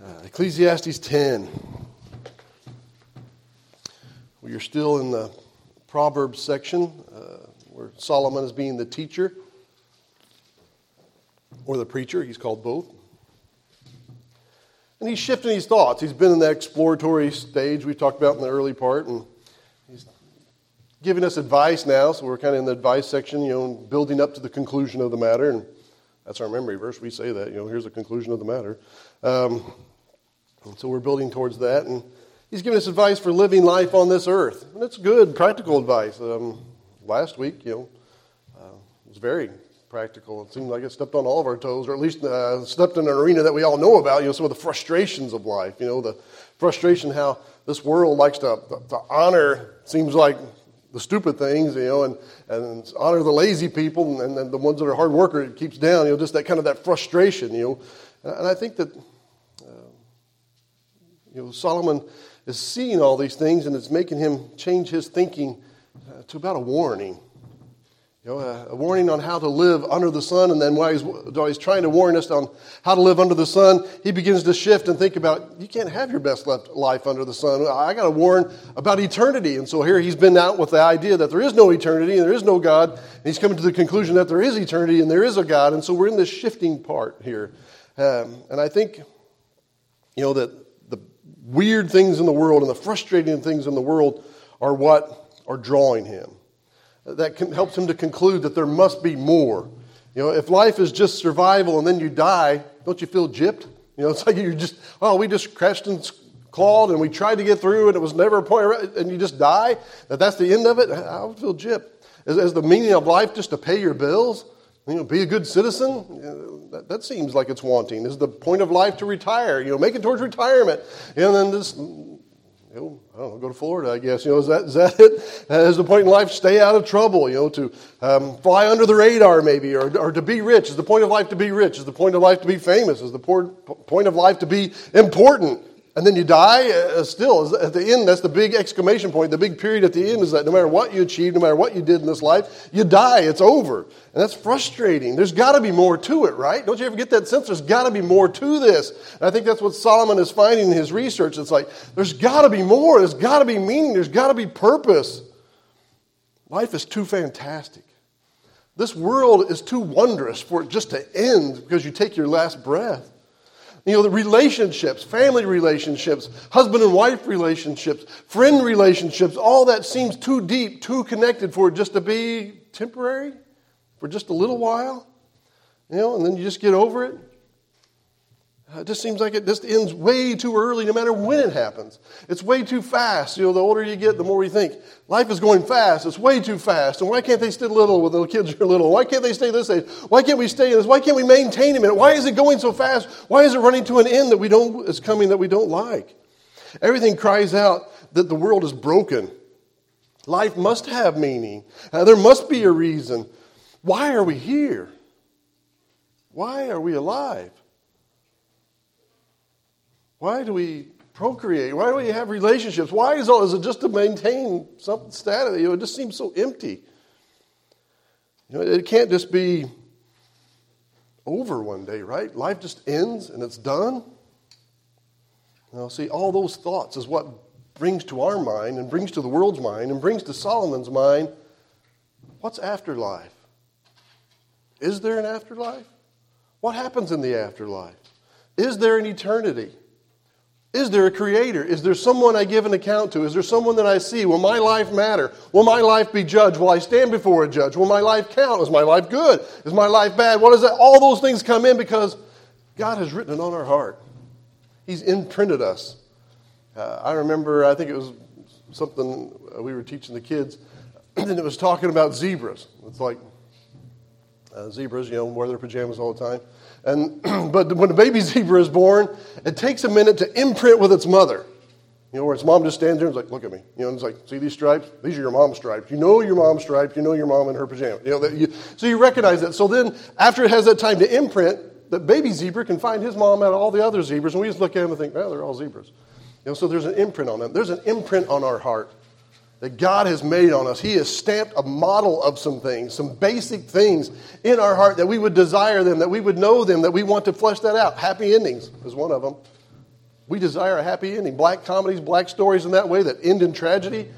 Uh, Ecclesiastes 10. We are still in the Proverbs section uh, where Solomon is being the teacher or the preacher. He's called both. And he's shifting his thoughts. He's been in that exploratory stage we talked about in the early part, and he's giving us advice now. So we're kind of in the advice section, you know, building up to the conclusion of the matter. And that's our memory verse. We say that, you know, here's the conclusion of the matter. Um, and so we're building towards that. And he's giving us advice for living life on this earth. And it's good, practical advice. Um, last week, you know, uh, it was very practical. It seemed like it stepped on all of our toes, or at least uh, stepped in an arena that we all know about, you know, some of the frustrations of life. You know, the frustration how this world likes to, to honor, seems like the stupid things, you know, and, and honor the lazy people and, and the ones that are hard workers, it keeps down, you know, just that kind of that frustration, you know. And I think that you know, Solomon is seeing all these things and it's making him change his thinking uh, to about a warning. You know, a, a, warning on how to live under the sun, and then while he's, while he's trying to warn us on how to live under the sun, he begins to shift and think about you can't have your best life under the sun. I got to warn about eternity. And so here he's been out with the idea that there is no eternity and there is no God, and he's coming to the conclusion that there is eternity and there is a God. And so we're in this shifting part here. Um, and I think, you know, that weird things in the world and the frustrating things in the world are what are drawing him. That helps him to conclude that there must be more. You know, if life is just survival and then you die, don't you feel gypped? You know, it's like you're just, oh, we just crashed and clawed and we tried to get through and it was never a point, and you just die, that that's the end of it, I would feel gypped. Is, is the meaning of life just to pay your bills? You know, be a good citizen? That, that, seems like it's wanting. Is the point of life to retire? You know, make it towards retirement. And then this, you know, I don't know, go to Florida, I guess. You know, is that, is that it? Is the point in life stay out of trouble? You know, to um, fly under the radar maybe, or, or to be rich? Is the point of life to be rich? Is the point of life to be famous? Is the point of life to be important? And then you die uh, still at the end that's the big exclamation point. The big period at the end is that no matter what you achieve no matter what you did in this life you die it's over. And that's frustrating. There's got to be more to it right? Don't you ever get that sense? There's got to be more to this. And i think that's what solomon is finding in his research. It's like there's got to be more. There's got to be meaning. There's got to be purpose. Life is too fantastic. This world is too wondrous for it just to end because you take your last breath you know, the relationships, family relationships, husband and wife relationships, friend relationships, all that seems too deep, too connected for it just to be temporary, for just a little while. You know, and then you just get over it. It just seems like it just ends way too early, no matter when it happens. It's way too fast. You know, the older you get, the more you think life is going fast. It's way too fast. And why can't they stay little when the kids are little? Why can't they stay this age? Why can't we stay in this? Why can't we maintain a minute? Why is it going so fast? Why is it running to an end that we don't is coming that we don't like? Everything cries out that the world is broken. Life must have meaning. Uh, there must be a reason. Why are we here? Why are we alive? Why do we procreate? Why do we have relationships? Why is all? Is it just to maintain some status? You know, it just seems so empty. You know, it can't just be over one day, right? Life just ends and it's done. Now, see, all those thoughts is what brings to our mind and brings to the world's mind and brings to Solomon's mind what's afterlife? Is there an afterlife? What happens in the afterlife? Is there an eternity? Is there a creator? Is there someone I give an account to? Is there someone that I see? Will my life matter? Will my life be judged? Will I stand before a judge? Will my life count? Is my life good? Is my life bad? What is that? All those things come in because God has written it on our heart. He's imprinted us. Uh, I remember, I think it was something we were teaching the kids, and it was talking about zebras. It's like uh, zebras, you know, wear their pajamas all the time. And, but when a baby zebra is born, it takes a minute to imprint with its mother. You know, where its mom just stands there and is like, look at me. You know, and it's like, see these stripes? These are your mom's stripes. You know your mom's stripes. You know your mom in her pajamas. You know, that you, so you recognize that. So then, after it has that time to imprint, the baby zebra can find his mom out of all the other zebras, and we just look at them and think, well, they're all zebras. You know, so there's an imprint on them. There's an imprint on our heart that God has made on us. He has stamped a model of some things, some basic things in our heart that we would desire them, that we would know them, that we want to flesh that out. Happy endings is one of them. We desire a happy ending. Black comedies, black stories in that way that end in tragedy.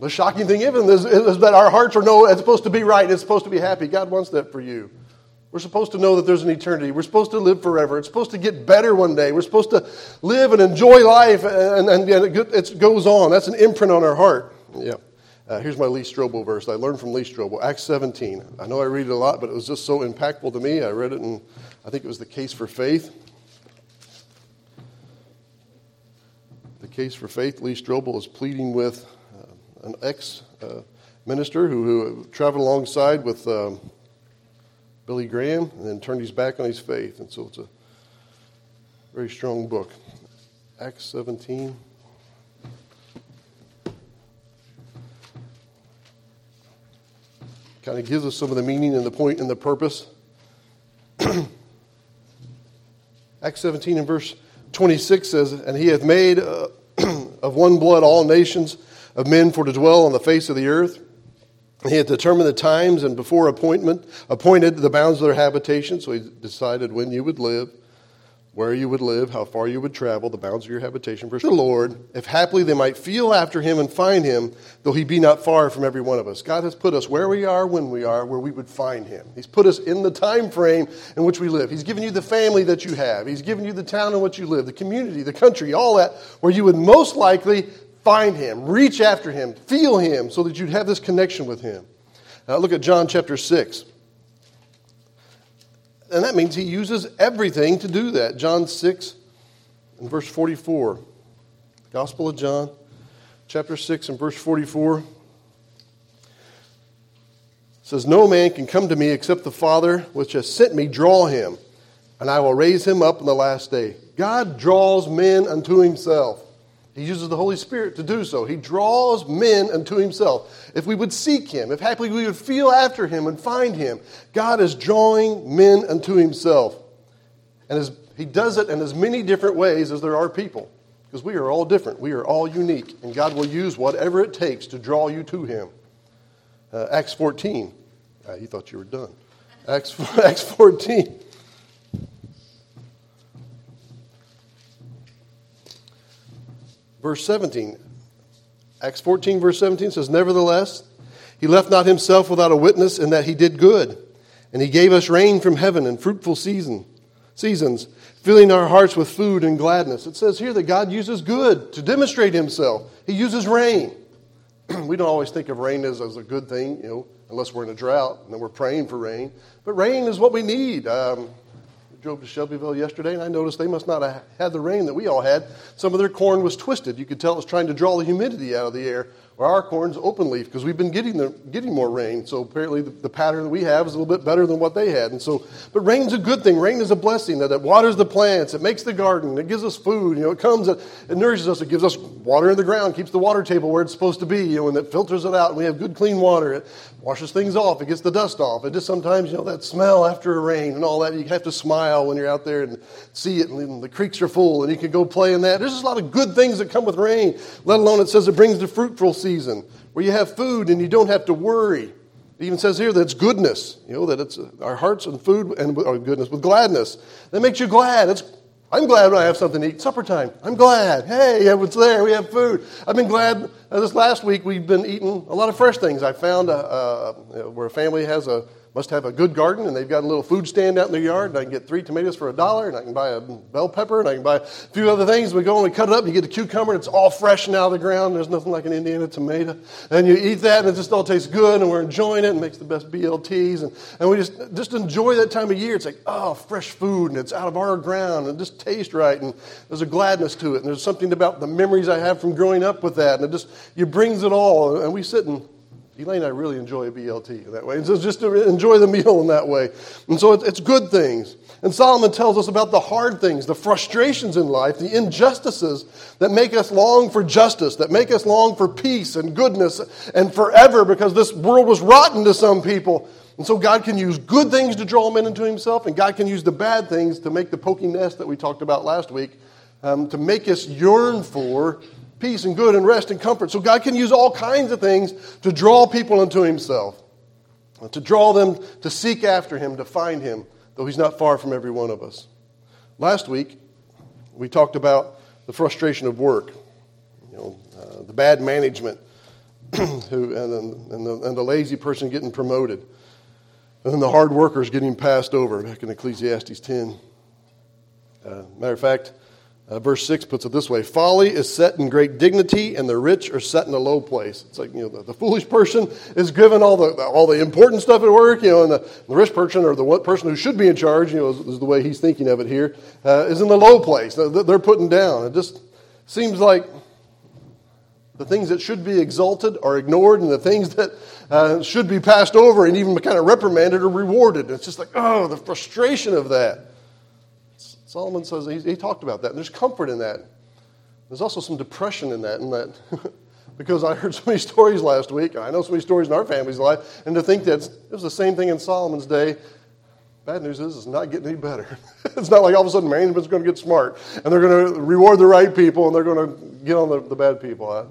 The shocking thing even is, is that our hearts are no, it's supposed to be right, it's supposed to be happy. God wants that for you. We're supposed to know that there's an eternity. We're supposed to live forever. It's supposed to get better one day. We're supposed to live and enjoy life, and, and, and it goes on. That's an imprint on our heart. Yeah. Uh, here's my Lee Strobel verse I learned from Lee Strobel, Acts 17. I know I read it a lot, but it was just so impactful to me. I read it in, I think it was The Case for Faith. The Case for Faith, Lee Strobel is pleading with uh, an ex uh, minister who, who, traveled alongside with um, Billy Graham and then turned his back on his faith. And so it's a very strong book. Acts 17. Kind of gives us some of the meaning and the point and the purpose. Acts 17 and verse 26 says, And he hath made uh, of one blood all nations of men for to dwell on the face of the earth he had determined the times and before appointment appointed the bounds of their habitation. So he decided when you would live, where you would live, how far you would travel, the bounds of your habitation for the Lord, if haply they might feel after him and find him, though he be not far from every one of us. God has put us where we are, when we are, where we would find him. He's put us in the time frame in which we live. He's given you the family that you have. He's given you the town in which you live, the community, the country, all that, where you would most likely find him, reach after him, feel him, so that you'd have this connection with him. Now look at John chapter 6. And that means he uses everything to do that. John 6 and verse 44. Gospel of John, chapter 6 and verse 44 says, No man can come to me except the Father which has sent me draw him, and I will raise him up in the last day. God draws men unto himself. He uses the Holy Spirit to do so. He draws men unto himself. If we would seek him, if happily we would feel after him and find him, God is drawing men unto himself. And as, he does it in as many different ways as there are people. Because we are all different. We are all unique. And God will use whatever it takes to draw you to him. Uh, Acts 14. Uh, you thought you were done. Acts, Acts 14. Verse 17. Acts 14, verse 17 says, Nevertheless, he left not himself without a witness in that he did good. And he gave us rain from heaven and fruitful season, seasons, filling our hearts with food and gladness. It says here that God uses good to demonstrate himself. He uses rain. we don't always think of rain as, as a good thing, you know, unless we're in a drought and then we're praying for rain. But rain is what we need. Um, drove to Shelbyville yesterday, and I noticed they must not have had the rain that we all had. Some of their corn was twisted. You could tell it was trying to draw the humidity out of the air. Well, our corn's open leaf because we've been getting the, getting more rain. So apparently the, the, pattern that we have is a little bit better than what they had. And so, but rain's a good thing. Rain is a blessing that it waters the plants, it makes the garden, it gives us food. You know, it comes, it, it nourishes us, it gives us water in the ground, keeps the water table where it's supposed to be. You know, and it filters it out, and we have good clean water. It washes things off, it gets the dust off. It just sometimes, you know, that smell after a rain and all that. You have to smile when you're out there and see it, and the creeks are full, and you can go play in that. There's just a lot of good things that come with rain. Let alone it says it brings the fruitful season where you have food and you don't have to worry. It even says here that it's goodness, you know, that it's our hearts and food and our goodness with gladness. That makes you glad. It's, I'm glad when I have something to eat. Supper time. I'm glad. Hey, it's there. We have food. I've been glad. Uh, this last week we've been eating a lot of fresh things. I found a, a, where a family has a must have a good garden, and they've got a little food stand out in their yard, and I can get three tomatoes for a dollar, and I can buy a bell pepper, and I can buy a few other things. We go and we cut it up, you get a cucumber, and it's all fresh and out of the ground. There's nothing like an Indiana tomato. And you eat that, and it just all tastes good, and we're enjoying it, and makes the best BLTs. And, and we just, just enjoy that time of year. It's like, oh, fresh food, and it's out of our ground, and it just tastes right, and there's a gladness to it. And there's something about the memories I have from growing up with that, and it just, it brings it all. And we sit and Elaine and I really enjoy a BLT in that way. And so just to enjoy the meal in that way. And so it's good things. And Solomon tells us about the hard things, the frustrations in life, the injustices that make us long for justice, that make us long for peace and goodness and forever because this world was rotten to some people. And so God can use good things to draw men into himself, and God can use the bad things to make the poking nest that we talked about last week, um, to make us yearn for peace and good and rest and comfort. So God can use all kinds of things to draw people into Himself, to draw them to seek after Him, to find Him, though He's not far from every one of us. Last week, we talked about the frustration of work, you know, uh, the bad management, who, and, and, the, and the lazy person getting promoted, and then the hard workers getting passed over, back in Ecclesiastes 10. Uh, matter of fact, uh, verse 6 puts it this way Folly is set in great dignity, and the rich are set in a low place. It's like, you know, the, the foolish person is given all the, all the important stuff at work, you know, and the, the rich person, or the person who should be in charge, you know, is, is the way he's thinking of it here, uh, is in the low place. They're, they're putting down. It just seems like the things that should be exalted are ignored, and the things that uh, should be passed over and even kind of reprimanded are rewarded. It's just like, oh, the frustration of that. Solomon says he, he talked about that, and there's comfort in that. There's also some depression in that, in that because I heard so many stories last week, and I know so many stories in our family's life, and to think that it was the same thing in Solomon's day. Bad news is it's not getting any better. it's not like all of a sudden management's going to get smart and they're going to reward the right people and they're going to get on the, the bad people. I,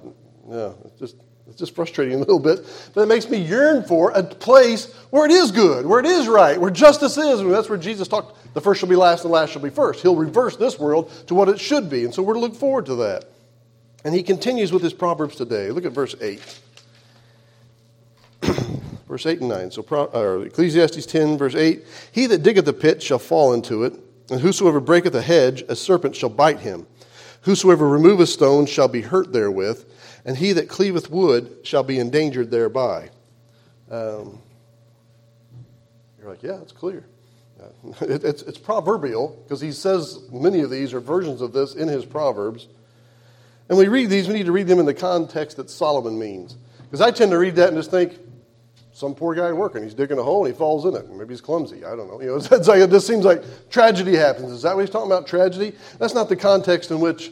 yeah, it's just it's just frustrating a little bit, but it makes me yearn for a place where it is good, where it is right, where justice is. And that's where Jesus talked the first shall be last the last shall be first. He'll reverse this world to what it should be. And so we're to look forward to that. And he continues with his Proverbs today. Look at verse 8. verse 8 and 9. So or Ecclesiastes 10, verse 8 He that diggeth a pit shall fall into it, and whosoever breaketh a hedge, a serpent shall bite him. Whosoever removeth stones shall be hurt therewith, and he that cleaveth wood shall be endangered thereby. Um, you're like, yeah, it's clear. It, it's, it's proverbial because he says many of these are versions of this in his Proverbs. And we read these, we need to read them in the context that Solomon means. Because I tend to read that and just think, some poor guy working, he's digging a hole and he falls in it. Maybe he's clumsy. I don't know. You know, it's like, it just seems like tragedy happens. Is that what he's talking about? Tragedy? That's not the context in which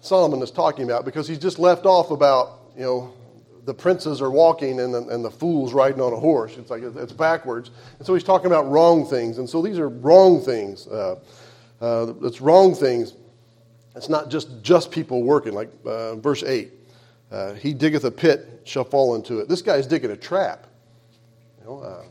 Solomon is talking about because he's just left off about, you know, the princes are walking and the, and the fool's riding on a horse. It's like it's backwards. And so he's talking about wrong things. And so these are wrong things. Uh, uh, it's wrong things. It's not just just people working. Like uh, verse 8 uh, He diggeth a pit, shall fall into it. This guy's digging a trap. You know, uh,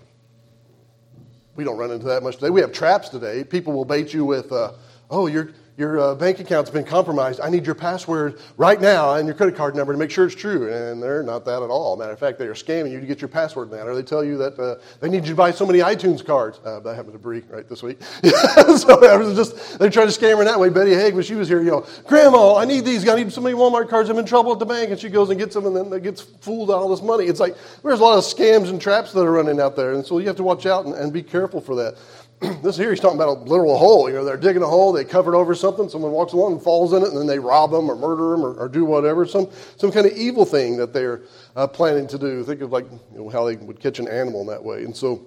we don't run into that much today. We have traps today. People will bait you with, uh, oh, you're your uh, bank account's been compromised. I need your password right now and your credit card number to make sure it's true. And they're not that at all. Matter of fact, they are scamming you to get your password now. Or they tell you that uh, they need you to buy so many iTunes cards. Uh, that happened to Brie right this week. so I was just they tried to scam her that way. Betty Haig, when she was here, you know, Grandma, I need these. I need so many Walmart cards. I'm in trouble at the bank. And she goes and gets them, and then gets fooled all this money. It's like there's a lot of scams and traps that are running out there, and so you have to watch out and, and be careful for that. this here he's talking about a literal hole. You know, they're digging a hole, they cover it over something, someone walks along and falls in it, and then they rob them or murder them or, or do whatever. Some, some kind of evil thing that they're uh, planning to do. Think of like you know, how they would catch an animal in that way. And so,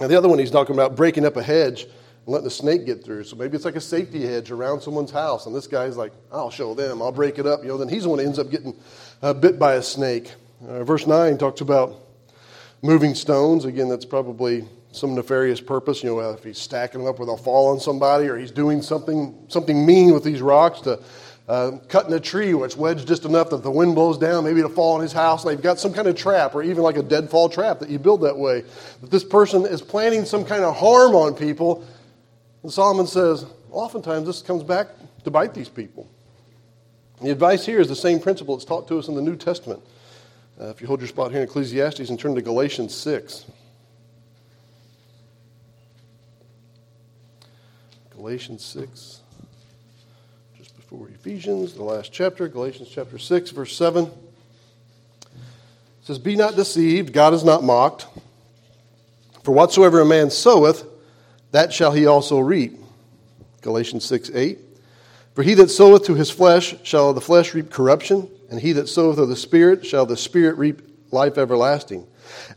and the other one he's talking about breaking up a hedge and letting a snake get through. So maybe it's like a safety hedge around someone's house, and this guy's like, I'll show them, I'll break it up. You know, then he's the one who ends up getting uh, bit by a snake. Uh, verse 9 talks about moving stones. Again, that's probably some nefarious purpose. You know, if he's stacking them up where they'll fall on somebody, or he's doing something something mean with these rocks to uh, cutting a tree where it's wedged just enough that the wind blows down, maybe it'll fall on his house. And they've got some kind of trap, or even like a deadfall trap that you build that way. That this person is planning some kind of harm on people. And Solomon says, oftentimes this comes back to bite these people. The advice here is the same principle that's taught to us in the New Testament. Uh, if you hold your spot here in Ecclesiastes and turn to Galatians 6. Galatians 6, just before Ephesians, the last chapter, Galatians chapter 6, verse 7. It says, Be not deceived, God is not mocked. For whatsoever a man soweth, that shall he also reap. Galatians 6, 8. For he that soweth to his flesh shall the flesh reap corruption, and he that soweth of the Spirit shall the Spirit reap life everlasting.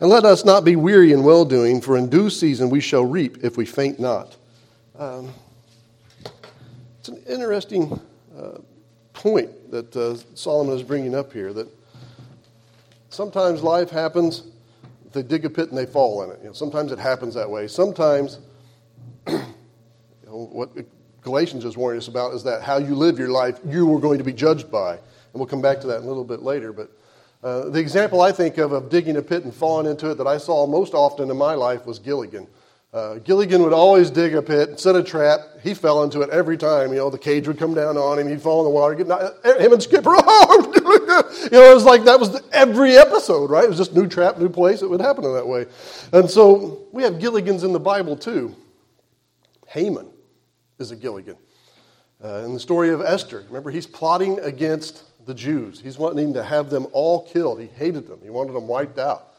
And let us not be weary in well doing, for in due season we shall reap if we faint not. Um, it's an interesting uh, point that uh, Solomon is bringing up here that sometimes life happens, they dig a pit and they fall in it. You know, sometimes it happens that way. Sometimes, you know, what Galatians is warning us about is that how you live your life, you are going to be judged by. And we'll come back to that a little bit later. But uh, the example I think of of digging a pit and falling into it that I saw most often in my life was Gilligan. Uh, Gilligan would always dig a pit, and set a trap. He fell into it every time. You know, the cage would come down on him. He'd fall in the water. Get knocked, him and Skipper, oh, you know, it was like that was the, every episode, right? It was just new trap, new place. It would happen in that way. And so we have Gilligans in the Bible too. Haman is a Gilligan. Uh, in the story of Esther, remember, he's plotting against the Jews. He's wanting to have them all killed. He hated them, he wanted them wiped out.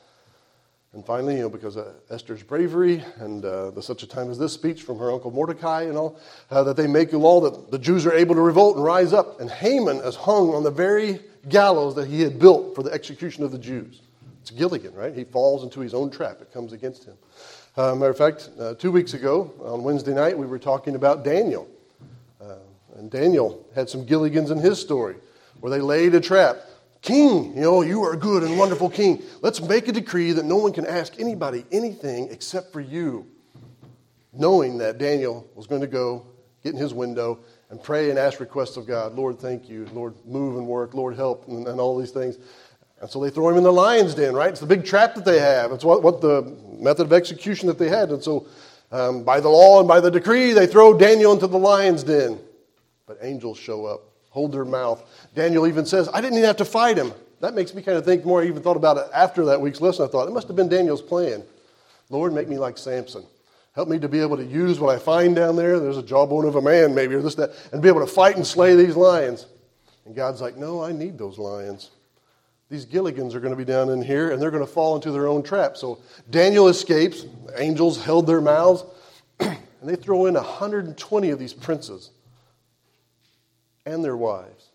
And finally, you know, because of Esther's bravery and uh, the such a time as this speech from her uncle Mordecai and all, uh, that they make a law that the Jews are able to revolt and rise up. And Haman is hung on the very gallows that he had built for the execution of the Jews. It's Gilligan, right? He falls into his own trap. It comes against him. Uh, matter of fact, uh, two weeks ago on Wednesday night, we were talking about Daniel. Uh, and Daniel had some Gilligans in his story where they laid a trap King, you know, you are a good and wonderful king. Let's make a decree that no one can ask anybody anything except for you. Knowing that Daniel was going to go, get in his window, and pray and ask requests of God. Lord, thank you. Lord, move and work. Lord, help, and, and all these things. And so they throw him in the lion's den, right? It's the big trap that they have. It's what, what the method of execution that they had. And so, um, by the law and by the decree, they throw Daniel into the lion's den. But angels show up hold their mouth. Daniel even says, I didn't even have to fight him. That makes me kind of think more. I even thought about it after that week's lesson. I thought, it must have been Daniel's plan. Lord, make me like Samson. Help me to be able to use what I find down there. There's a jawbone of a man, maybe, or this, that, and be able to fight and slay these lions. And God's like, no, I need those lions. These Gilligans are going to be down in here, and they're going to fall into their own trap. So Daniel escapes. Angels held their mouths, and they throw in 120 of these princes and their wives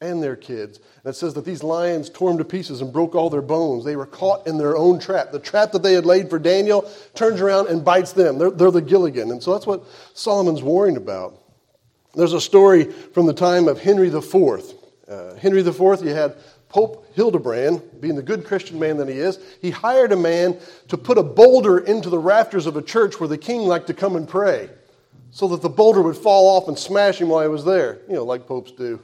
and their kids. And it says that these lions tore them to pieces and broke all their bones. They were caught in their own trap. The trap that they had laid for Daniel turns around and bites them. They're, they're the Gilligan. And so that's what Solomon's worrying about. There's a story from the time of Henry IV. Uh, Henry IV, you had Pope Hildebrand, being the good Christian man that he is, he hired a man to put a boulder into the rafters of a church where the king liked to come and pray so that the boulder would fall off and smash him while he was there, you know, like popes do.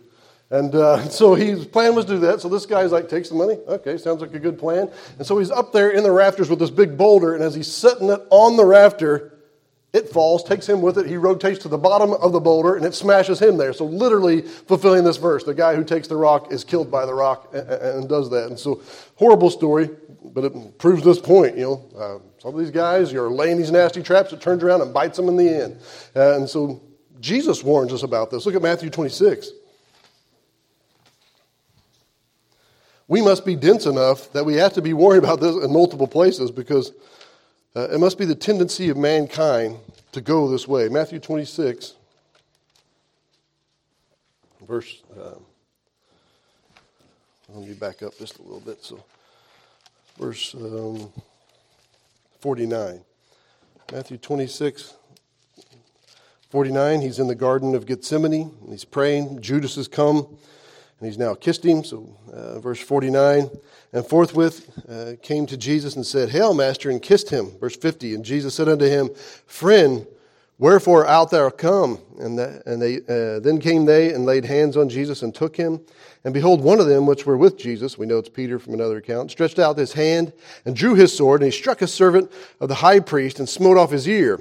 And uh, so his plan was to do that. So this guy's like, takes the money. Okay, sounds like a good plan. And so he's up there in the rafters with this big boulder, and as he's setting it on the rafter, it falls, takes him with it. He rotates to the bottom of the boulder, and it smashes him there. So literally fulfilling this verse, the guy who takes the rock is killed by the rock and, and does that. And so horrible story, but it proves this point. You know, uh, some of these guys, you're laying these nasty traps, it turns around and bites them in the end. Uh, and so Jesus warns us about this. Look at Matthew 26. We must be dense enough that we have to be worried about this in multiple places because uh, it must be the tendency of mankind to go this way. Matthew 26, verse. Um, let me back up just a little bit. So verse um, 49. Matthew 26, 49. He's in the Garden of Gethsemane and he's praying. Judas has come and he's now kissed him. So, uh, verse 49. And forthwith uh, came to Jesus and said, Hail, Master, and kissed him. Verse 50. And Jesus said unto him, Friend, wherefore art thou come? And, and they, uh, then came they and laid hands on Jesus and took him. And behold, one of them which were with Jesus, we know it's Peter from another account, stretched out his hand and drew his sword, and he struck a servant of the high priest and smote off his ear.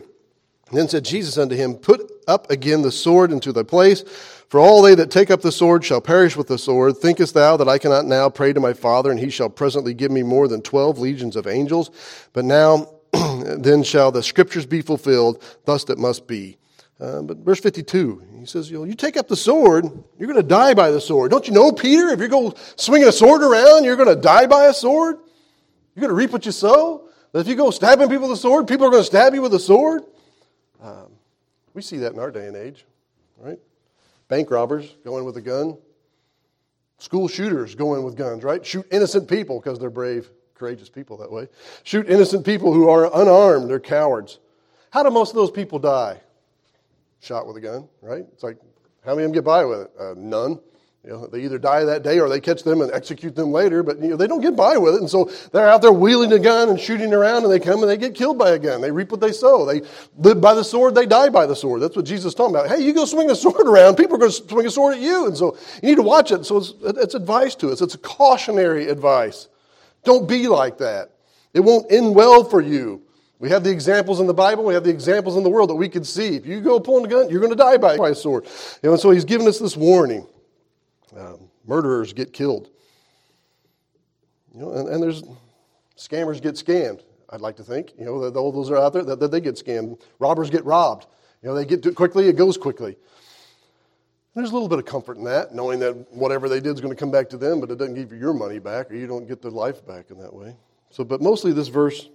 Then said Jesus unto him, Put up again the sword into thy place, for all they that take up the sword shall perish with the sword. Thinkest thou that I cannot now pray to my Father, and he shall presently give me more than twelve legions of angels? But now then shall the scriptures be fulfilled, thus it must be. Uh, but verse 52, he says, you, know, you take up the sword, you're going to die by the sword. Don't you know, Peter, if you go swinging a sword around, you're going to die by a sword? You're going to reap what you sow? If you go stabbing people with a sword, people are going to stab you with a sword? Um, we see that in our day and age, right? Bank robbers go in with a gun. School shooters go in with guns, right? Shoot innocent people because they're brave, courageous people that way. Shoot innocent people who are unarmed, they're cowards. How do most of those people die? shot with a gun, right? It's like, how many of them get by with it? Uh, none. You know, they either die that day or they catch them and execute them later, but you know, they don't get by with it. And so they're out there wheeling a gun and shooting around and they come and they get killed by a gun. They reap what they sow. They live by the sword, they die by the sword. That's what Jesus is talking about. Hey, you go swing a sword around, people are going to swing a sword at you. And so you need to watch it. So it's, it's advice to us. It's a cautionary advice. Don't be like that. It won't end well for you. We have the examples in the Bible, we have the examples in the world that we could see. If you go pulling a gun, you're going to die by a sword. You know, and so he's giving us this warning. Um, murderers get killed. You know, and, and, there's scammers get scammed. I'd like to think. You know, that all those are out there that, that they get scammed. Robbers get robbed. You know, they get it quickly, it goes quickly. There's a little bit of comfort in that, knowing that whatever they did is going to come back to them, but it doesn't give you your money back, or you don't get the life back in that way. So, but mostly this verse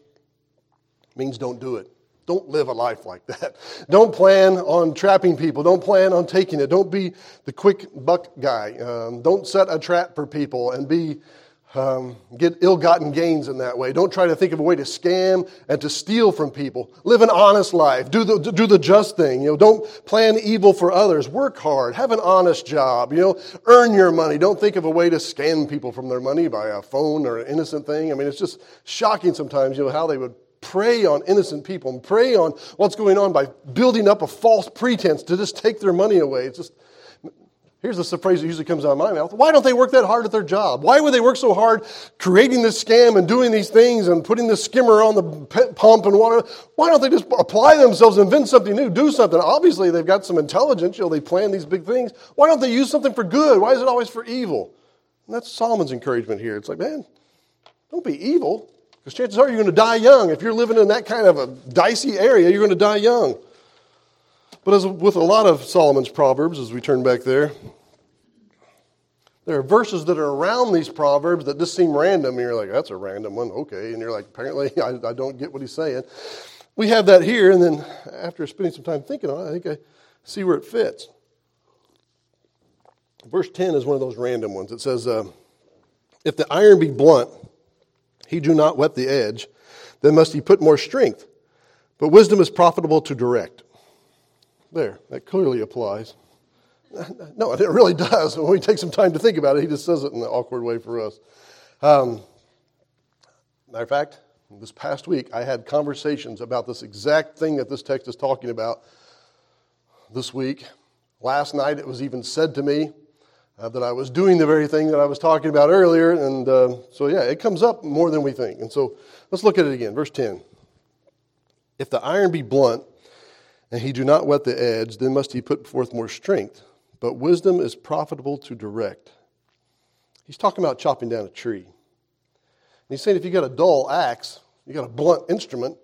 means don't do it. Don't live a life like that. Don't plan on trapping people. Don't plan on taking it. Don't be the quick buck guy. Um, don't set a trap for people and be um, get ill-gotten gains in that way. Don't try to think of a way to scam and to steal from people. Live an honest life. Do the do the just thing. You know, don't plan evil for others. Work hard. Have an honest job. You know, earn your money. Don't think of a way to scam people from their money by a phone or an innocent thing. I mean, it's just shocking sometimes. You know how they would prey on innocent people and prey on what's going on by building up a false pretense to just take their money away. It's just, here's the phrase that usually comes out of my mouth. Why don't they work that hard at their job? Why would they work so hard creating this scam and doing these things and putting the skimmer on the pump and water? Why don't they just apply themselves, invent something new, do something? Obviously, they've got some intelligence. You know, they plan these big things. Why don't they use something for good? Why is it always for evil? And that's Solomon's encouragement here. It's like, man, don't be evil. Because chances are you're going to die young. If you're living in that kind of a dicey area, you're going to die young. But as with a lot of Solomon's proverbs, as we turn back there, there are verses that are around these proverbs that just seem random. And you're like, that's a random one, okay. And you're like, apparently, I, I don't get what he's saying. We have that here, and then after spending some time thinking on it, I think I see where it fits. Verse 10 is one of those random ones. It says, uh, If the iron be blunt, he do not wet the edge, then must he put more strength. But wisdom is profitable to direct. There, that clearly applies. No, it really does. When we take some time to think about it, he just says it in an awkward way for us. Um, matter of fact, this past week, I had conversations about this exact thing that this text is talking about this week. Last night, it was even said to me uh, that I was doing the very thing that I was talking about earlier. And uh, so, yeah, it comes up more than we think. And so let's look at it again. Verse 10. If the iron be blunt, and he do not wet the edge, then must he put forth more strength. But wisdom is profitable to direct. He's talking about chopping down a tree. And he's saying if you got a dull axe, you got a blunt instrument,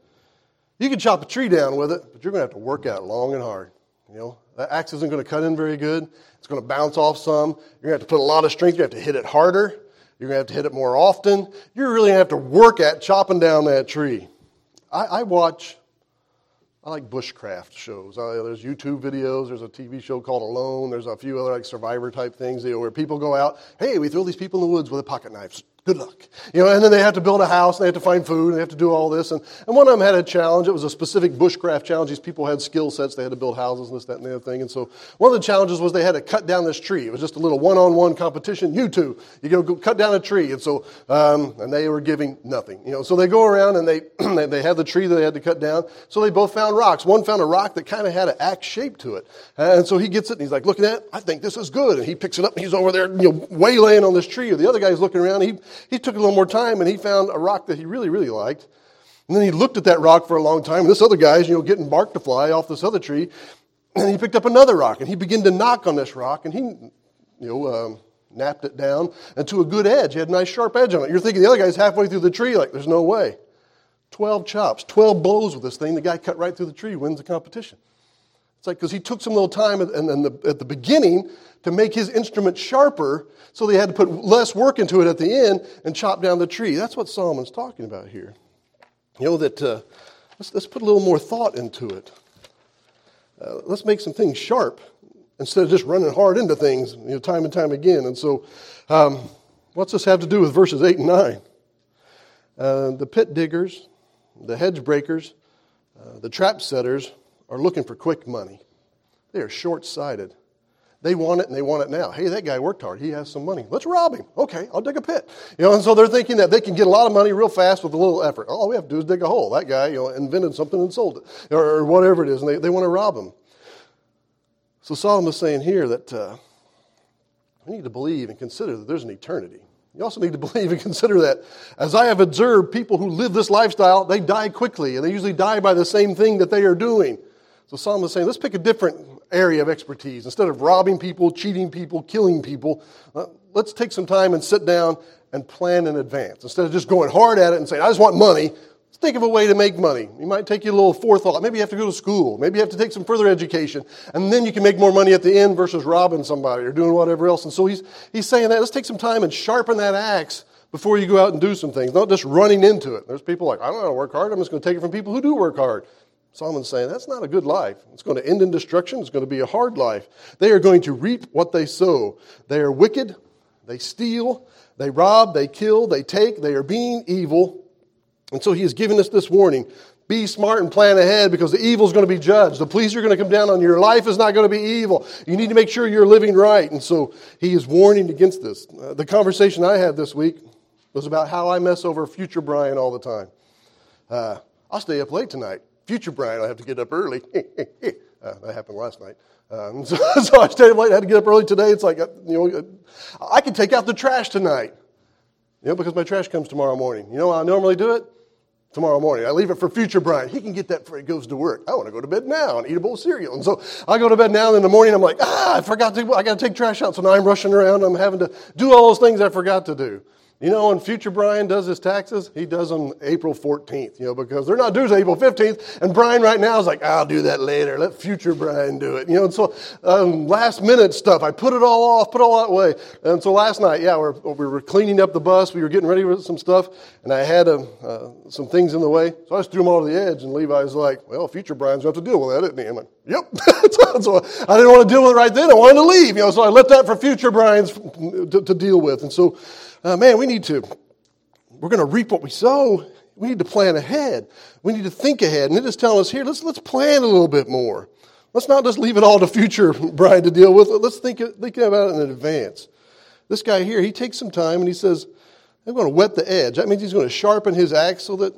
you can chop a tree down with it, but you're going to have to work at it long and hard. You know, that axe isn't going to cut in very good. It's going to bounce off some. You're going to have to put a lot of strength. You have to hit it harder. You're going to have to hit it more often. You're really going to have to work at chopping down that tree. I, I watch, I like bushcraft shows. I, there's YouTube videos. There's a TV show called Alone. There's a few other like survivor type things you know, where people go out. Hey, we throw these people in the woods with a pocket knife good luck. You know, and then they have to build a house, and they have to find food, and they have to do all this. And, and one of them had a challenge. It was a specific bushcraft challenge. These people had skill sets. They had to build houses and this, that, and the other thing. And so one of the challenges was they had to cut down this tree. It was just a little one-on-one competition. You two, you go, go cut down a tree. And so, um, and they were giving nothing. You know, so they go around and they, they had the tree that they had to cut down. So they both found rocks. One found a rock that kind of had an axe shape to it. And so he gets it and he's like, looking at it, I think this is good. And he picks it up and he's over there, you know, waylaying on this tree. The other guy's looking around. He, he took a little more time and he found a rock that he really, really liked. And then he looked at that rock for a long time. And this other guy's, you know, getting bark to fly off this other tree. And he picked up another rock and he began to knock on this rock and he, you know, um, knapped it down and to a good edge. He had a nice sharp edge on it. You're thinking the other guy's halfway through the tree, like, there's no way. 12 chops, 12 blows with this thing. The guy cut right through the tree, wins the competition. It's like, because he took some little time at, and, the, at the beginning to make his instrument sharper, so they had to put less work into it at the end and chop down the tree. That's what Solomon's talking about here. You know, that uh, let's, let's put a little more thought into it. Uh, let's make some things sharp instead of just running hard into things, you know, time and time again. And so, um, what's this have to do with verses 8 and 9? Uh, the pit diggers, the hedge breakers, uh, the trap setters are looking for quick money. They are short sighted. They want it and they want it now. Hey, that guy worked hard. He has some money. Let's rob him. Okay, I'll dig a pit. You know, and so they're thinking that they can get a lot of money real fast with a little effort. All we have to do is dig a hole. That guy, you know, invented something and sold it, or, or whatever it is, and they, they want to rob him. So Solomon is saying here that uh, we need to believe and consider that there's an eternity. You also need to believe and consider that. As I have observed, people who live this lifestyle, they die quickly, and they usually die by the same thing that they are doing. So Solomon is saying, let's pick a different area of expertise. Instead of robbing people, cheating people, killing people, uh, let's take some time and sit down and plan in advance. Instead of just going hard at it and saying, I just want money, let's think of a way to make money. You might take you a little forethought. Maybe you have to go to school. Maybe you have to take some further education. And then you can make more money at the end versus robbing somebody or doing whatever else. And so he's, he's saying that. Let's take some time and sharpen that axe before you go out and do some things, not just running into it. There's people like, I don't how to work hard. I'm just going to take it from people who do work hard. Solomon's saying that's not a good life. It's going to end in destruction. It's going to be a hard life. They are going to reap what they sow. They are wicked. They steal. They rob. They kill. They take. They are being evil. And so he is giving us this warning. Be smart and plan ahead because the evil is going to be judged. The police are going to come down on you. Your life is not going to be evil. You need to make sure you're living right. And so he is warning against this. Uh, the conversation I had this week was about how I mess over future Brian all the time. Uh, I'll stay up late tonight future Brian, I have to get up early. uh, that happened last night. Um, so, so, I stayed up late. I had to get up early today. It's like, uh, you know, uh, I can take out the trash tonight, you know, because my trash comes tomorrow morning. You know I normally do it? Tomorrow morning. I leave it for future Brian. He can get that before he goes to work. I want to go to bed now and eat a bowl of cereal. And so I go to bed now, and in the morning I'm like, ah, I forgot to, I got to take trash out. So now I'm rushing around. I'm having to do all those things I forgot to do. You know, when future Brian does his taxes, he does them April 14th, you know, because they're not due until April 15th. And Brian right now is like, I'll do that later. Let future Brian do it. You know, and so um, last minute stuff, I put it all off, put it all that way. And so last night, yeah, we're, we were cleaning up the bus. We were getting ready for some stuff. And I had uh, uh, some things in the way. So I just threw them all to the edge. And Levi's like, well, future Brian's going to have to deal with that, isn't he? I'm like, yep. so I didn't want to deal with it right then. I wanted to leave, you know, so I left that for future Brian's to, to deal with. And so, uh, man, we need to, we're going to reap what we sow. We need to plan ahead. We need to think ahead. And it is telling us here, let's, let's plan a little bit more. Let's not just leave it all to future Brian to deal with. Let's think, think about it in advance. This guy here, he takes some time and he says, I'm going to wet the edge. That means he's going to sharpen his axe so that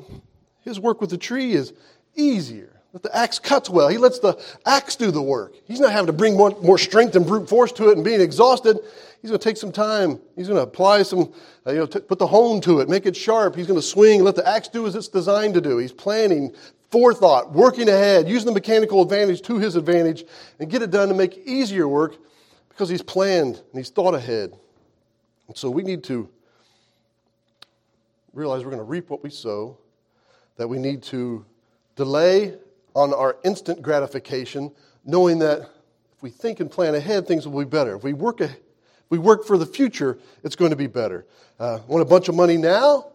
his work with the tree is easier. That the axe cuts well. He lets the axe do the work. He's not having to bring more, more strength and brute force to it and being exhausted. He's going to take some time. He's going to apply some, uh, you know, t- put the hone to it, make it sharp. He's going to swing, let the axe do as it's designed to do. He's planning, forethought, working ahead, using the mechanical advantage to his advantage, and get it done to make easier work because he's planned and he's thought ahead. And so we need to realize we're going to reap what we sow, that we need to delay on our instant gratification, knowing that if we think and plan ahead, things will be better. If we work ahead, we work for the future, it's going to be better. Uh, want a bunch of money now?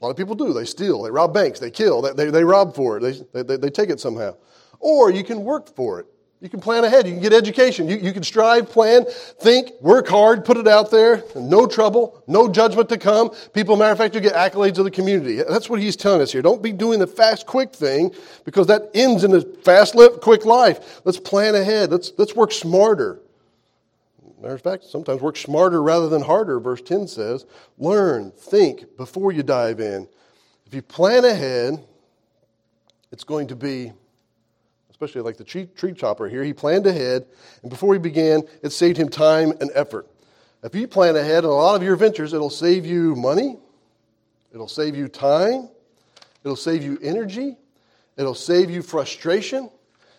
A lot of people do. They steal, they rob banks, they kill, they, they, they rob for it, they, they, they take it somehow. Or you can work for it. You can plan ahead. You can get education. You, you can strive, plan, think, work hard, put it out there. No trouble, no judgment to come. People, matter of fact, you get accolades of the community. That's what he's telling us here. Don't be doing the fast, quick thing because that ends in a fast, quick life. Let's plan ahead. Let's, let's work smarter. Matter of fact, sometimes work smarter rather than harder, verse 10 says. Learn, think before you dive in. If you plan ahead, it's going to be, especially like the tree, tree chopper here, he planned ahead, and before he began, it saved him time and effort. If you plan ahead in a lot of your ventures, it'll save you money, it'll save you time, it'll save you energy, it'll save you frustration,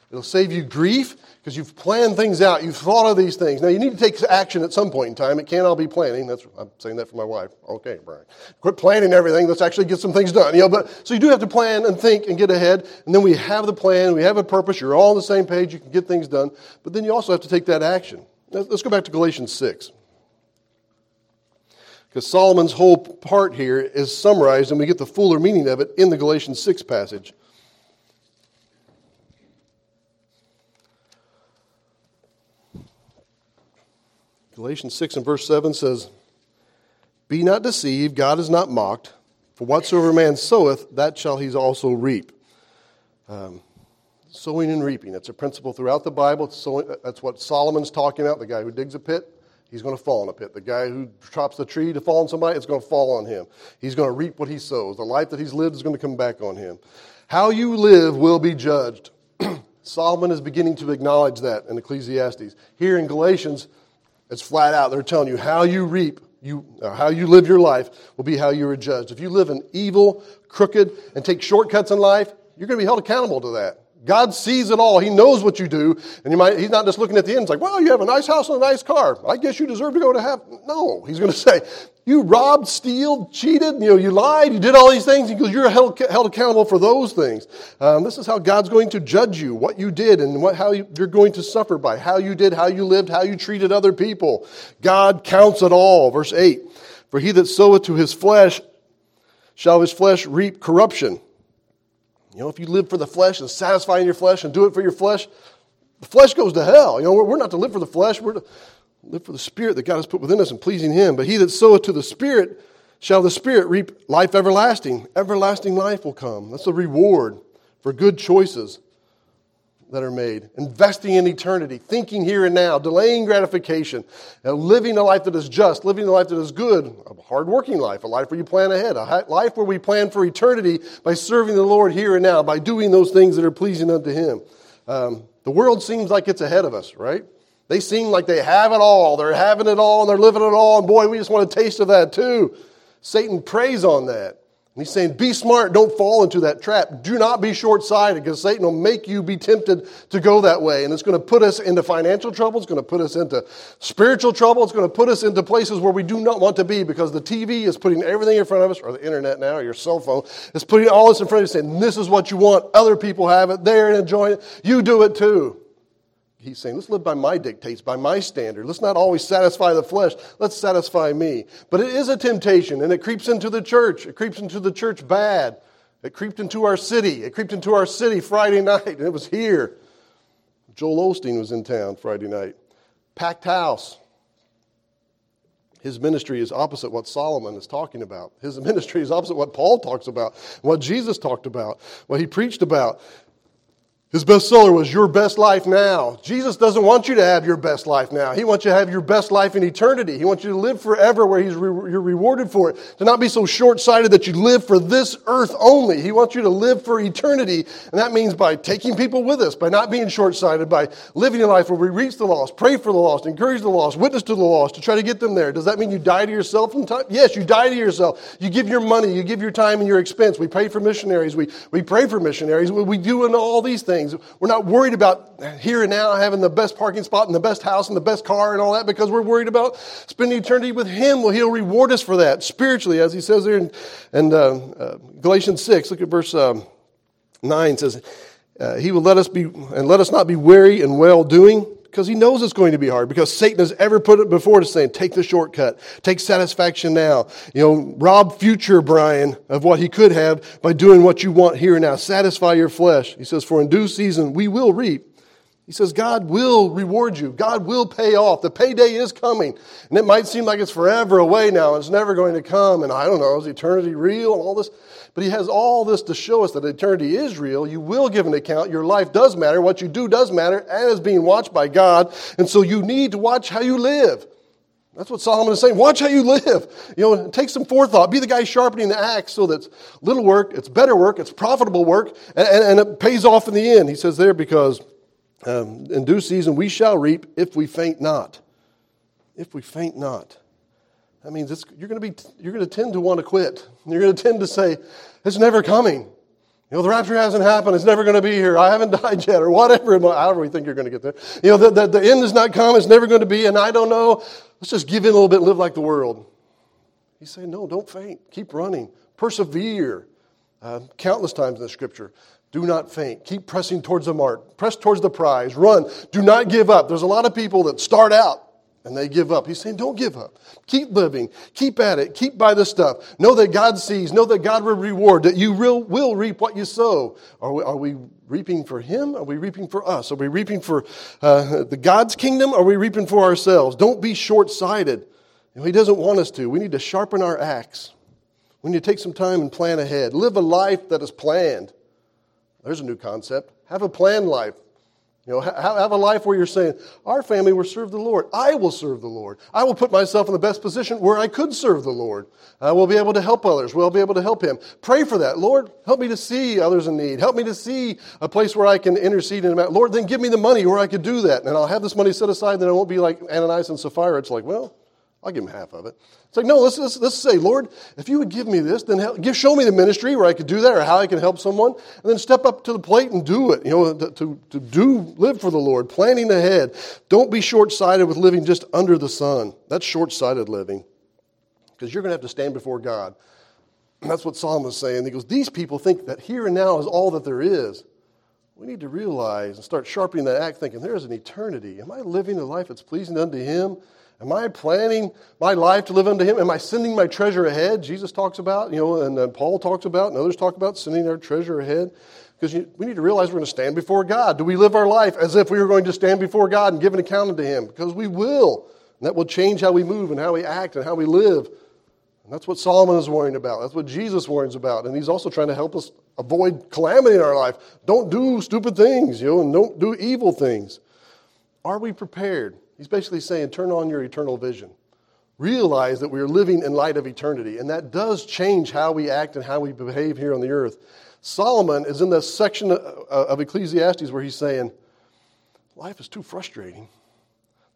It'll save you grief because you've planned things out. You've thought of these things. Now, you need to take action at some point in time. It can't all be planning. That's, I'm saying that for my wife. Okay, Brian. Quit planning everything. Let's actually get some things done. You know, but, so you do have to plan and think and get ahead. And then we have the plan. We have a purpose. You're all on the same page. You can get things done. But then you also have to take that action. Let's go back to Galatians 6. Because Solomon's whole part here is summarized, and we get the fuller meaning of it in the Galatians 6 passage. Galatians 6 and verse 7 says, Be not deceived, God is not mocked, for whatsoever man soweth, that shall he also reap. Um, sowing and reaping. It's a principle throughout the Bible. Sowing, that's what Solomon's talking about. The guy who digs a pit, he's going to fall in a pit. The guy who chops the tree to fall on somebody, it's going to fall on him. He's going to reap what he sows. The life that he's lived is going to come back on him. How you live will be judged. Solomon is beginning to acknowledge that in Ecclesiastes. Here in Galatians, it's flat out. They're telling you how you reap, you, uh, how you live your life will be how you are judged. If you live an evil, crooked, and take shortcuts in life, you're going to be held accountable to that. God sees it all. He knows what you do. And you might, he's not just looking at the end. It's like, well, you have a nice house and a nice car. I guess you deserve to go to heaven. No, he's going to say, you robbed, steal, cheated, you know, you lied, you did all these things. Goes, you're held, held accountable for those things. Um, this is how God's going to judge you, what you did and what, how you, you're going to suffer by, how you did, how you lived, how you treated other people. God counts it all. Verse 8, for he that soweth to his flesh shall his flesh reap corruption. You know, if you live for the flesh and satisfying your flesh and do it for your flesh, the flesh goes to hell. You know, we're not to live for the flesh, we're to live for the Spirit that God has put within us and pleasing Him. But he that soweth to the Spirit shall the Spirit reap life everlasting. Everlasting life will come. That's the reward for good choices that are made. Investing in eternity, thinking here and now, delaying gratification, living a life that is just, living a life that is good, a hardworking life, a life where you plan ahead, a life where we plan for eternity by serving the Lord here and now, by doing those things that are pleasing unto Him. Um, the world seems like it's ahead of us, right? They seem like they have it all. They're having it all and they're living it all. And boy, we just want a taste of that too. Satan preys on that. He's saying, be smart, don't fall into that trap. Do not be short sighted because Satan will make you be tempted to go that way. And it's going to put us into financial trouble. It's going to put us into spiritual trouble. It's going to put us into places where we do not want to be because the TV is putting everything in front of us, or the internet now, or your cell phone, is putting all this in front of you saying, this is what you want. Other people have it. They're enjoying it. You do it too he's saying, let's live by my dictates, by my standard. Let's not always satisfy the flesh. Let's satisfy me. But it is a temptation, and it creeps into the church. It creeps into the church bad. It creeped into our city. It creeped into our city Friday night, and it was here. Joel Osteen was in town Friday night. Packed house. His ministry is opposite what Solomon is talking about. His ministry is opposite what Paul talks about, what Jesus talked about, what he preached about. His bestseller was Your Best Life Now. Jesus doesn't want you to have your best life now. He wants you to have your best life in eternity. He wants you to live forever where he's re- you're rewarded for it. To not be so short sighted that you live for this earth only. He wants you to live for eternity. And that means by taking people with us, by not being short sighted, by living a life where we reach the lost, pray for the lost, encourage the lost, witness to the lost, to try to get them there. Does that mean you die to yourself? Yes, you die to yourself. You give your money, you give your time and your expense. We pay for missionaries, we, we pray for missionaries, we, we do all these things things. We're not worried about here and now having the best parking spot and the best house and the best car and all that because we're worried about spending eternity with Him. Well, He'll reward us for that spiritually, as He says there in, in uh, uh, Galatians 6. Look at verse um, 9 says, uh, He will let us be, and let us not be weary in well doing because he knows it's going to be hard because Satan has ever put it before to saying, take the shortcut, take satisfaction now. You know, rob future Brian of what he could have by doing what you want here and now. Satisfy your flesh. He says, for in due season we will reap. He says, God will reward you. God will pay off. The payday is coming. And it might seem like it's forever away now. It's never going to come. And I don't know, is eternity real and all this? But he has all this to show us that eternity is real. You will give an account. Your life does matter. What you do does matter and is being watched by God. And so you need to watch how you live. That's what Solomon is saying. Watch how you live. You know, take some forethought. Be the guy sharpening the axe so that little work, it's better work, it's profitable work, and, and, and it pays off in the end. He says there because um, in due season we shall reap if we faint not. If we faint not. That means you're going to be you're going to tend to want to quit. You're going to tend to say, "It's never coming." You know, the rapture hasn't happened. It's never going to be here. I haven't died yet, or whatever. However, we think you're going to get there. You know, the, the, the end is not come. It's never going to be, and I don't know. Let's just give in a little bit, live like the world. He's saying, no, don't faint. Keep running. Persevere. Uh, countless times in the scripture. Do not faint. Keep pressing towards the mark. Press towards the prize. Run. Do not give up. There's a lot of people that start out and they give up. He's saying, don't give up. Keep living. Keep at it. Keep by the stuff. Know that God sees. Know that God will reward, that you will, will reap what you sow. Are we, are we reaping for Him? Are we reaping for us? Are we reaping for uh, the God's kingdom? Are we reaping for ourselves? Don't be short sighted. You know, he doesn't want us to. We need to sharpen our axe. We need to take some time and plan ahead. Live a life that is planned. There's a new concept. Have a planned life. You know, have a life where you're saying, Our family will serve the Lord. I will serve the Lord. I will put myself in the best position where I could serve the Lord. I will be able to help others. We'll be able to help Him. Pray for that. Lord, help me to see others in need. Help me to see a place where I can intercede in Lord, then give me the money where I could do that. And I'll have this money set aside, then I won't be like Ananias and Sapphira. It's like, well, I'll give him half of it. It's like, no, let's, let's, let's say, Lord, if you would give me this, then help, give, show me the ministry where I could do that or how I can help someone, and then step up to the plate and do it. You know, to, to, do, live for the Lord, planning ahead. Don't be short sighted with living just under the sun. That's short sighted living because you're going to have to stand before God. That's what Psalm is saying. He goes, These people think that here and now is all that there is. We need to realize and start sharpening that act, thinking there is an eternity. Am I living a life that's pleasing unto Him? Am I planning my life to live unto Him? Am I sending my treasure ahead? Jesus talks about, you know, and uh, Paul talks about, and others talk about sending their treasure ahead. Because we need to realize we're going to stand before God. Do we live our life as if we were going to stand before God and give an account unto Him? Because we will. And that will change how we move and how we act and how we live. And that's what Solomon is worrying about. That's what Jesus worries about. And he's also trying to help us avoid calamity in our life. Don't do stupid things, you know, and don't do evil things. Are we prepared? He's basically saying, turn on your eternal vision. Realize that we are living in light of eternity, and that does change how we act and how we behave here on the earth. Solomon is in this section uh, of Ecclesiastes where he's saying, Life is too frustrating.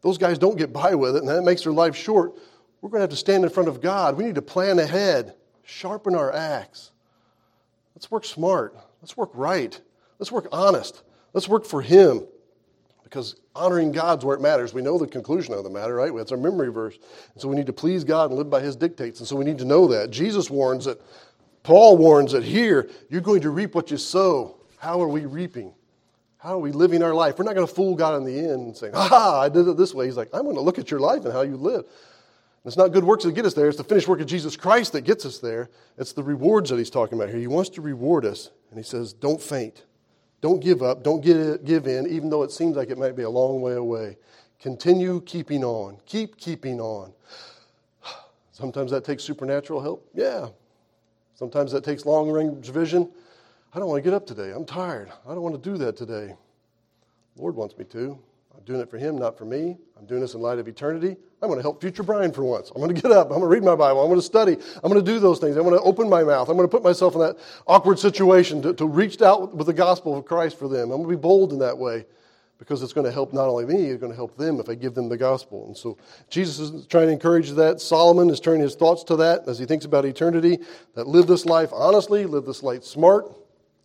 Those guys don't get by with it, and that makes their life short. We're going to have to stand in front of God. We need to plan ahead, sharpen our axe. Let's work smart. Let's work right. Let's work honest. Let's work for Him because honoring God's where it matters. We know the conclusion of the matter, right? It's our memory verse. And so we need to please God and live by His dictates. And so we need to know that. Jesus warns it. Paul warns it here. You're going to reap what you sow. How are we reaping? How are we living our life? We're not going to fool God in the end and say, aha, I did it this way. He's like, I'm going to look at your life and how you live. And it's not good works that get us there. It's the finished work of Jesus Christ that gets us there. It's the rewards that he's talking about here. He wants to reward us. And he says, don't faint. Don't give up. Don't give in, even though it seems like it might be a long way away. Continue keeping on. Keep keeping on. Sometimes that takes supernatural help. Yeah. Sometimes that takes long range vision. I don't want to get up today. I'm tired. I don't want to do that today. Lord wants me to. I'm doing it for Him, not for me. I'm doing this in light of eternity. I'm going to help future Brian for once. I'm going to get up. I'm going to read my Bible. I'm going to study. I'm going to do those things. I'm going to open my mouth. I'm going to put myself in that awkward situation to, to reach out with the gospel of Christ for them. I'm going to be bold in that way because it's going to help not only me, it's going to help them if I give them the gospel. And so Jesus is trying to encourage that. Solomon is turning his thoughts to that as he thinks about eternity, that live this life honestly, live this life smart,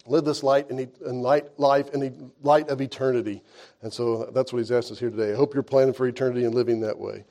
live this light in, light, life in the light of eternity. And so that's what he's asked us here today. I hope you're planning for eternity and living that way.